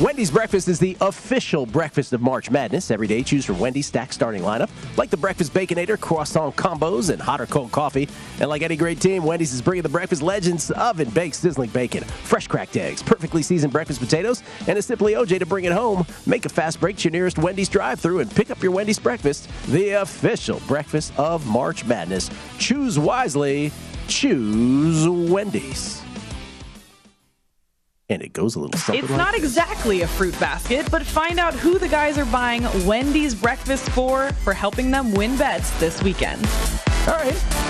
Wendy's breakfast is the official breakfast of March Madness. Every day, choose from Wendy's stack starting lineup, like the breakfast baconator, croissant combos, and hot or cold coffee. And like any great team, Wendy's is bringing the breakfast legends oven baked sizzling bacon, fresh cracked eggs, perfectly seasoned breakfast potatoes, and a Simply OJ to bring it home. Make a fast break to your nearest Wendy's drive-through and pick up your Wendy's breakfast, the official breakfast of March Madness. Choose wisely. Choose Wendy's. And it goes a little something It's like not exactly a fruit basket, but find out who the guys are buying Wendy's breakfast for for helping them win bets this weekend. All right.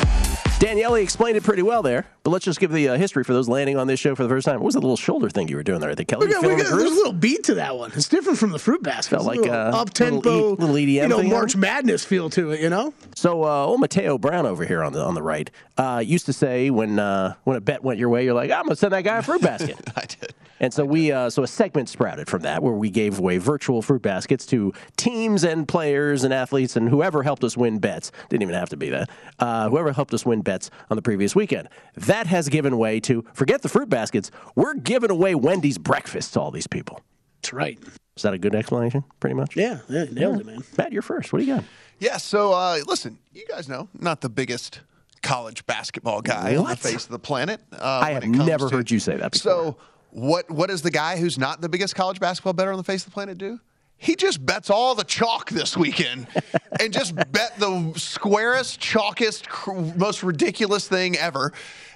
Daniele explained it pretty well there, but let's just give the uh, history for those landing on this show for the first time. What was the little shoulder thing you were doing there? I think Kelly We got, we got, the there's a little beat to that one. It's different from the fruit basket. Felt like, uh, up tempo, little E- little EDM you know, thing March Madness feel to it. You know, So, uh, old Mateo Brown over here on the on the right uh, used to say when uh, when a bet went your way, you're like, I'm gonna send that guy a fruit basket. I did. And so we, uh, so a segment sprouted from that where we gave away virtual fruit baskets to teams and players and athletes and whoever helped us win bets. Didn't even have to be that. Uh, whoever helped us win bets on the previous weekend. That has given way to forget the fruit baskets. We're giving away Wendy's breakfast to all these people. That's right. Is that a good explanation? Pretty much. Yeah, yeah nailed it, man. Matt, you're first. What do you got? Yeah, so uh, listen, you guys know, not the biggest college basketball guy on the face of the planet. Uh, I have never to- heard you say that before. So, what what does the guy who's not the biggest college basketball better on the face of the planet do? He just bets all the chalk this weekend and just bet the squarest, chalkest, cr- most ridiculous thing ever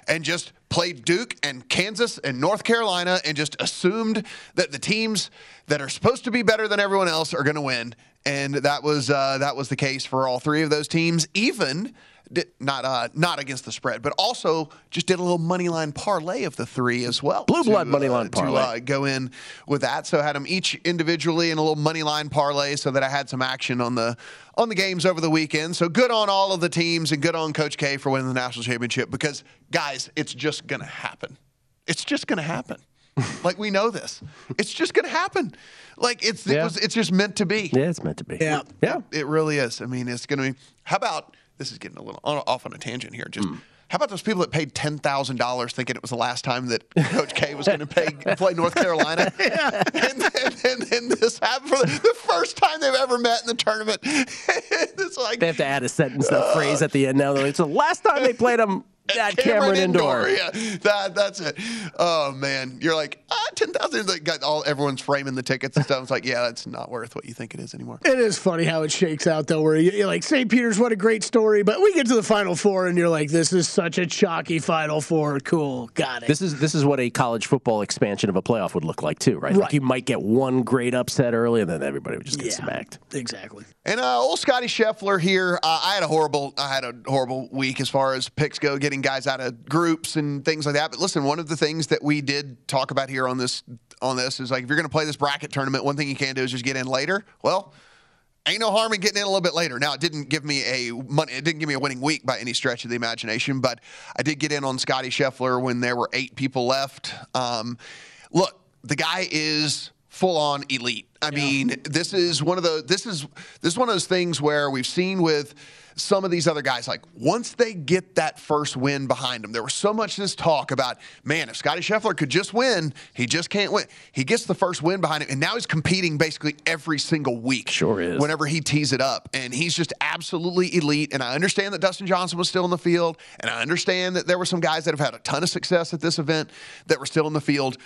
and just played Duke and Kansas and North Carolina and just assumed that the teams that are supposed to be better than everyone else are going to win. And that was uh, that was the case for all three of those teams. Even di- not uh, not against the spread, but also just did a little money line parlay of the three as well. Blue to, blood money uh, line parlay. To, uh, go in with that. So I had them each individually in a little money line parlay, so that I had some action on the on the games over the weekend. So good on all of the teams, and good on Coach K for winning the national championship. Because guys, it's just gonna happen. It's just gonna happen. like we know this. It's just gonna happen. Like it's it was it's just meant to be. Yeah, it's meant to be. Yeah. Yeah. It really is. I mean, it's going to be. How about this is getting a little off on a tangent here. Just hmm. how about those people that paid ten thousand dollars thinking it was the last time that Coach K was going to pay play North Carolina, and, then and then this happened for the, the first time they've ever met in the tournament. it's like They have to add a sentence, a uh, phrase at the end now. They're the last time they played them at Cameron, Indoor. Yeah, that, that's it. Oh man, you're like ah, ten thousand. Like got all everyone's framing the tickets and stuff. It's like yeah, that's not worth what you think it is anymore. It is funny how it shakes out, though, where you- you're like, St. Peter's, what a great story. But we get to the Final Four, and you're like, this is such a chalky Final Four. Cool. Got it. This is this is what a college football expansion of a playoff would look like too, right? Like you might get one great upset early, and then everybody would just get smacked. Exactly. And uh, old Scotty Scheffler here. Uh, I had a horrible, I had a horrible week as far as picks go, getting guys out of groups and things like that. But listen, one of the things that we did talk about here on this on this is like if you're going to play this bracket tournament, one thing you can do is just get in later. Well, ain't no harm in getting in a little bit later. Now, it didn't give me a money, it didn't give me a winning week by any stretch of the imagination, but I did get in on Scotty Scheffler when there were eight people left. Um, look, the guy is full on elite. I mean, this is one of the this is this is one of those things where we've seen with some of these other guys like once they get that first win behind them there was so much this talk about man if Scotty Scheffler could just win he just can't win he gets the first win behind him and now he's competing basically every single week Sure is. whenever he tees it up and he's just absolutely elite and I understand that Dustin Johnson was still in the field and I understand that there were some guys that have had a ton of success at this event that were still in the field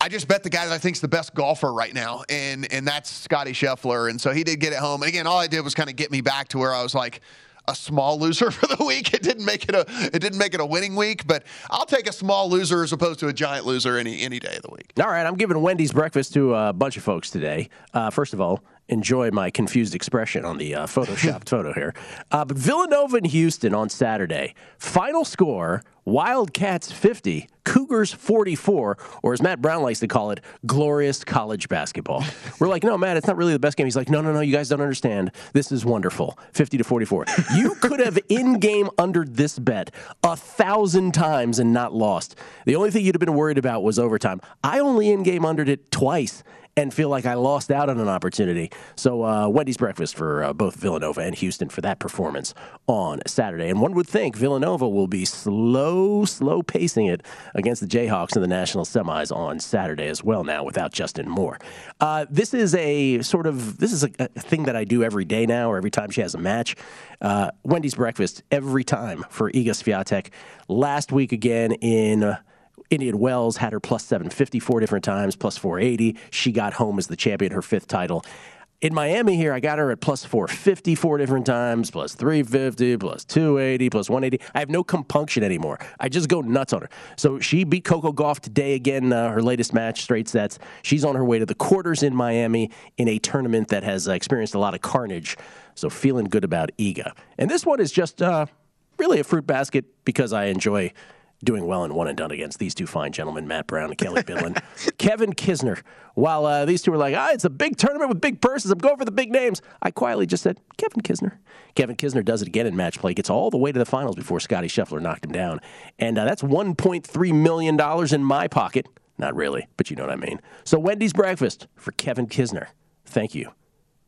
I just bet the guy that I think is the best golfer right now, and and that's Scotty Scheffler. And so he did get it home. And again, all I did was kind of get me back to where I was like a small loser for the week. It didn't make it a it didn't make it a winning week, but I'll take a small loser as opposed to a giant loser any any day of the week. All right, I'm giving Wendy's breakfast to a bunch of folks today. Uh, first of all, enjoy my confused expression on the uh, photoshopped photo here. Uh, but Villanova and Houston on Saturday. Final score: Wildcats 50, Cougars 44, or as Matt Brown likes to call it, glorious college basketball. We're like, no, Matt, it's not really the best game. He's like, no, no, no, you guys don't understand. This is wonderful. 50 to 44. You could have in-game undered this bet a thousand times and not lost. The only thing you'd have been worried about was overtime. I only in-game undered it twice and feel like I lost out on an opportunity. So uh, Wendy's breakfast for uh, both Villanova and Houston for that performance on Saturday. And one would think Villanova will be slow, slow pacing it against the Jayhawks in the national semis on Saturday as well. Now without Justin Moore, uh, this is a sort of this is a, a thing that I do every day now, or every time she has a match. Uh, Wendy's breakfast every time for Iga Swiatek. Last week again in. Indian Wells had her plus 750 four different times, plus 480. She got home as the champion, her fifth title. In Miami here, I got her at plus 450 four different times, plus 350, plus 280, plus 180. I have no compunction anymore. I just go nuts on her. So she beat Coco Gauff today again, uh, her latest match, straight sets. She's on her way to the quarters in Miami in a tournament that has uh, experienced a lot of carnage. So feeling good about Iga. And this one is just uh, really a fruit basket because I enjoy doing well in one and done against these two fine gentlemen, Matt Brown and Kelly Bidlin. Kevin Kisner. While uh, these two were like, ah, it's a big tournament with big purses. I'm going for the big names. I quietly just said, Kevin Kisner. Kevin Kisner does it again in match play, gets all the way to the finals before Scotty Scheffler knocked him down. And uh, that's $1.3 million in my pocket. Not really, but you know what I mean. So Wendy's breakfast for Kevin Kisner. Thank you.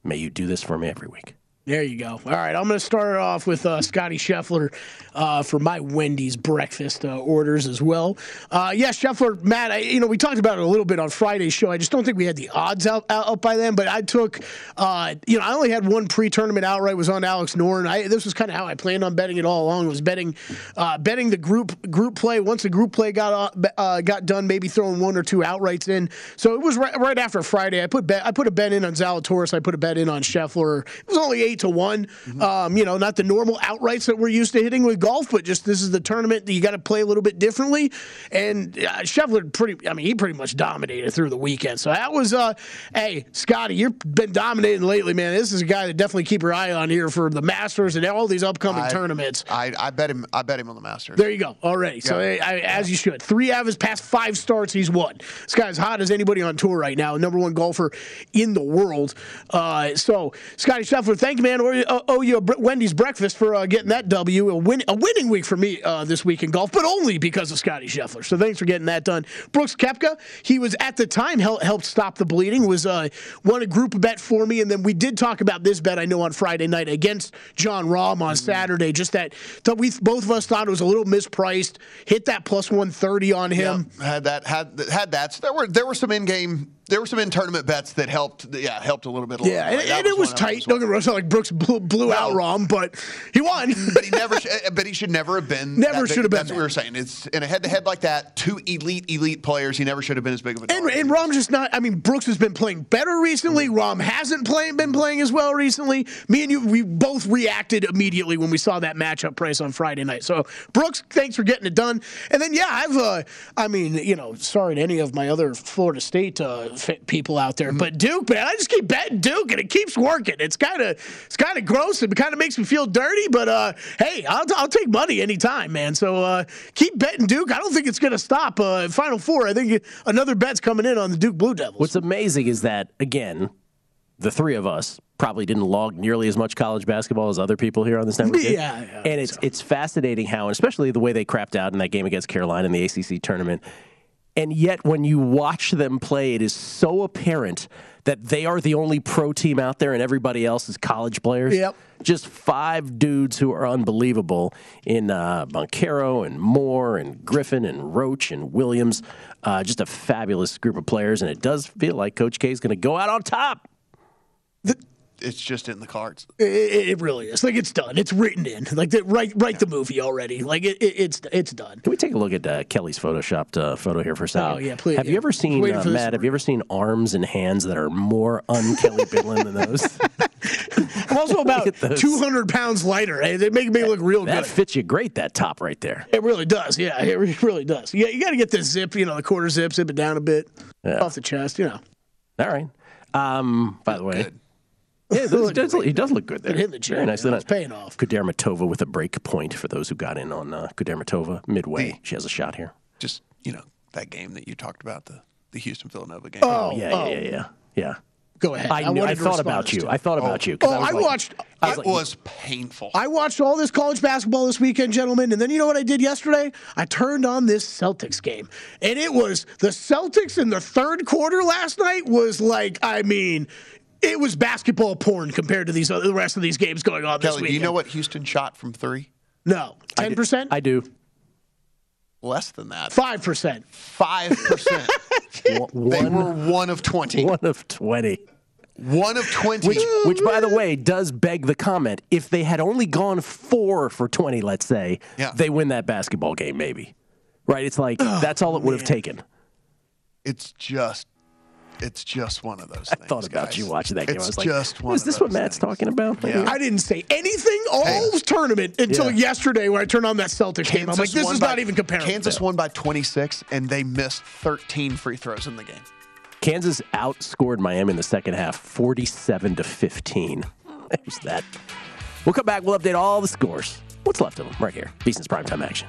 May you do this for me every week. There you go. All right, I'm going to start it off with uh, Scotty Scheffler uh, for my Wendy's breakfast uh, orders as well. Uh, yeah, Scheffler, Matt, I, you know, we talked about it a little bit on Friday's show. I just don't think we had the odds out, out, out by then, but I took, uh, you know, I only had one pre tournament outright, was on Alex Noren. I, this was kind of how I planned on betting it all along. Was betting uh, betting the group group play. Once the group play got uh, got done, maybe throwing one or two outrights in. So it was right, right after Friday. I put bet, I put a bet in on Zalatoris. I put a bet in on Scheffler. It was only eight to one. Mm-hmm. Um, you know, not the normal outrights that we're used to hitting with golf, but just this is the tournament that you got to play a little bit differently. And uh, Scheffler pretty, I mean, he pretty much dominated through the weekend. So that was, uh, hey, Scotty, you've been dominating lately, man. This is a guy that definitely keep your eye on here for the Masters and all these upcoming I, tournaments. I, I bet him. I bet him on the Masters. There you go. Already. So yeah. I, as you should. Three out of his past five starts, he's won. This guy's hot as anybody on tour right now. Number one golfer in the world. Uh, so Scotty Scheffler, thank man. Uh, owe you a Wendy's breakfast for uh, getting that W. A, win, a winning week for me uh, this week in golf, but only because of Scotty Scheffler. So thanks for getting that done. Brooks Koepka, he was at the time hel- helped stop the bleeding. Was uh, won a group bet for me, and then we did talk about this bet I know on Friday night against Jon Rahm on mm-hmm. Saturday. Just that, that we both of us thought it was a little mispriced. Hit that plus one thirty on him. Yeah, had that had had that. So there were there were some in game there were some in tournament bets that helped. Yeah, helped a little bit. A yeah, and, and it was tight. Don't get me wrong. Like Brooks blew, blew no. out Rahm, but he won. but he never. Eh, but he should never have been. Never should have been. That's what we were saying. It's in a head-to-head like that. Two elite, elite players. He never should have been as big of a. And, and Rahm's just not. I mean, Brooks has been playing better recently. Mm-hmm. Rahm hasn't playing been playing as well recently. Me and you, we both reacted immediately when we saw that matchup price on Friday night. So Brooks, thanks for getting it done. And then yeah, I've. Uh, I mean, you know, sorry to any of my other Florida State uh, people out there. Mm-hmm. But Duke, man, I just keep betting Duke, and it keeps working. It's kind of it's kind of gross. It kind of makes me feel dirty, but uh, hey, I'll, I'll take money anytime, man. So uh, keep betting Duke. I don't think it's going to stop. Uh, Final Four, I think another bet's coming in on the Duke Blue Devils. What's amazing is that again, the three of us probably didn't log nearly as much college basketball as other people here on this network. Yeah, yeah, and it's so. it's fascinating how, especially the way they crapped out in that game against Carolina in the ACC tournament and yet, when you watch them play, it is so apparent that they are the only pro team out there and everybody else is college players. Yep. Just five dudes who are unbelievable in uh, Banchero and Moore and Griffin and Roach and Williams. Uh, just a fabulous group of players, and it does feel like Coach K is going to go out on top. The, it's just in the cards. It, it, really is. Like it's done. It's written in. Like the, write write yeah. the movie already. Like it, it, it's it's done. Can we take a look at uh, Kelly's photoshopped uh, photo here for a second? Oh yeah, please. Have yeah. you ever seen uh, Matt? Have you ever seen arms and hands that are more un-Kelly Bidlin than those? I'm also about 200 pounds lighter. Hey, they make me look real that good. That fits you great. That top right there. It really does. Yeah, it really does. Yeah, you got to get this zip. You know, the quarter zip, zip it down a bit yeah. off the chest. You know. All right. Um, by the way. Good. Yeah, does, does, he does look good there. Hit the gym. Very nice. Yeah, it's paying off. Kudermetova with a break point for those who got in on uh, Kudermetova midway. The, she has a shot here. Just you know that game that you talked about the the Houston Villanova game. Oh, yeah, oh. yeah, yeah, yeah, yeah. Go ahead. I, knew, I, I thought about you. I thought about oh. you. Oh, I, I like, watched. I was, like, was painful. I watched all this college basketball this weekend, gentlemen, and then you know what I did yesterday? I turned on this Celtics game, and it was the Celtics in the third quarter last night was like, I mean, it was basketball porn compared to these other, the rest of these games going on Kelly, this week. Do you know what Houston shot from three? No, ten percent. I do. Less than that. Five percent. Five percent. They were one of twenty. One of twenty. One of twenty. Which, which, by the way, does beg the comment: if they had only gone four for twenty, let's say, yeah. they win that basketball game, maybe. Right? It's like oh, that's all it would man. have taken. It's just it's just one of those. Things. I thought about guys. you watching that game. It's I was like, just one. Is this what Matt's things. talking about? Yeah. I didn't say anything all hey. tournament until yeah. yesterday when I turned on that Celtics Kansas game. I'm like, this is by, not even comparable. Kansas won by 26, and they missed 13 free throws in the game. Kansas outscored Miami in the second half, 47 to 15. There's that. We'll come back. We'll update all the scores. What's left of them right here. VSiN's primetime action.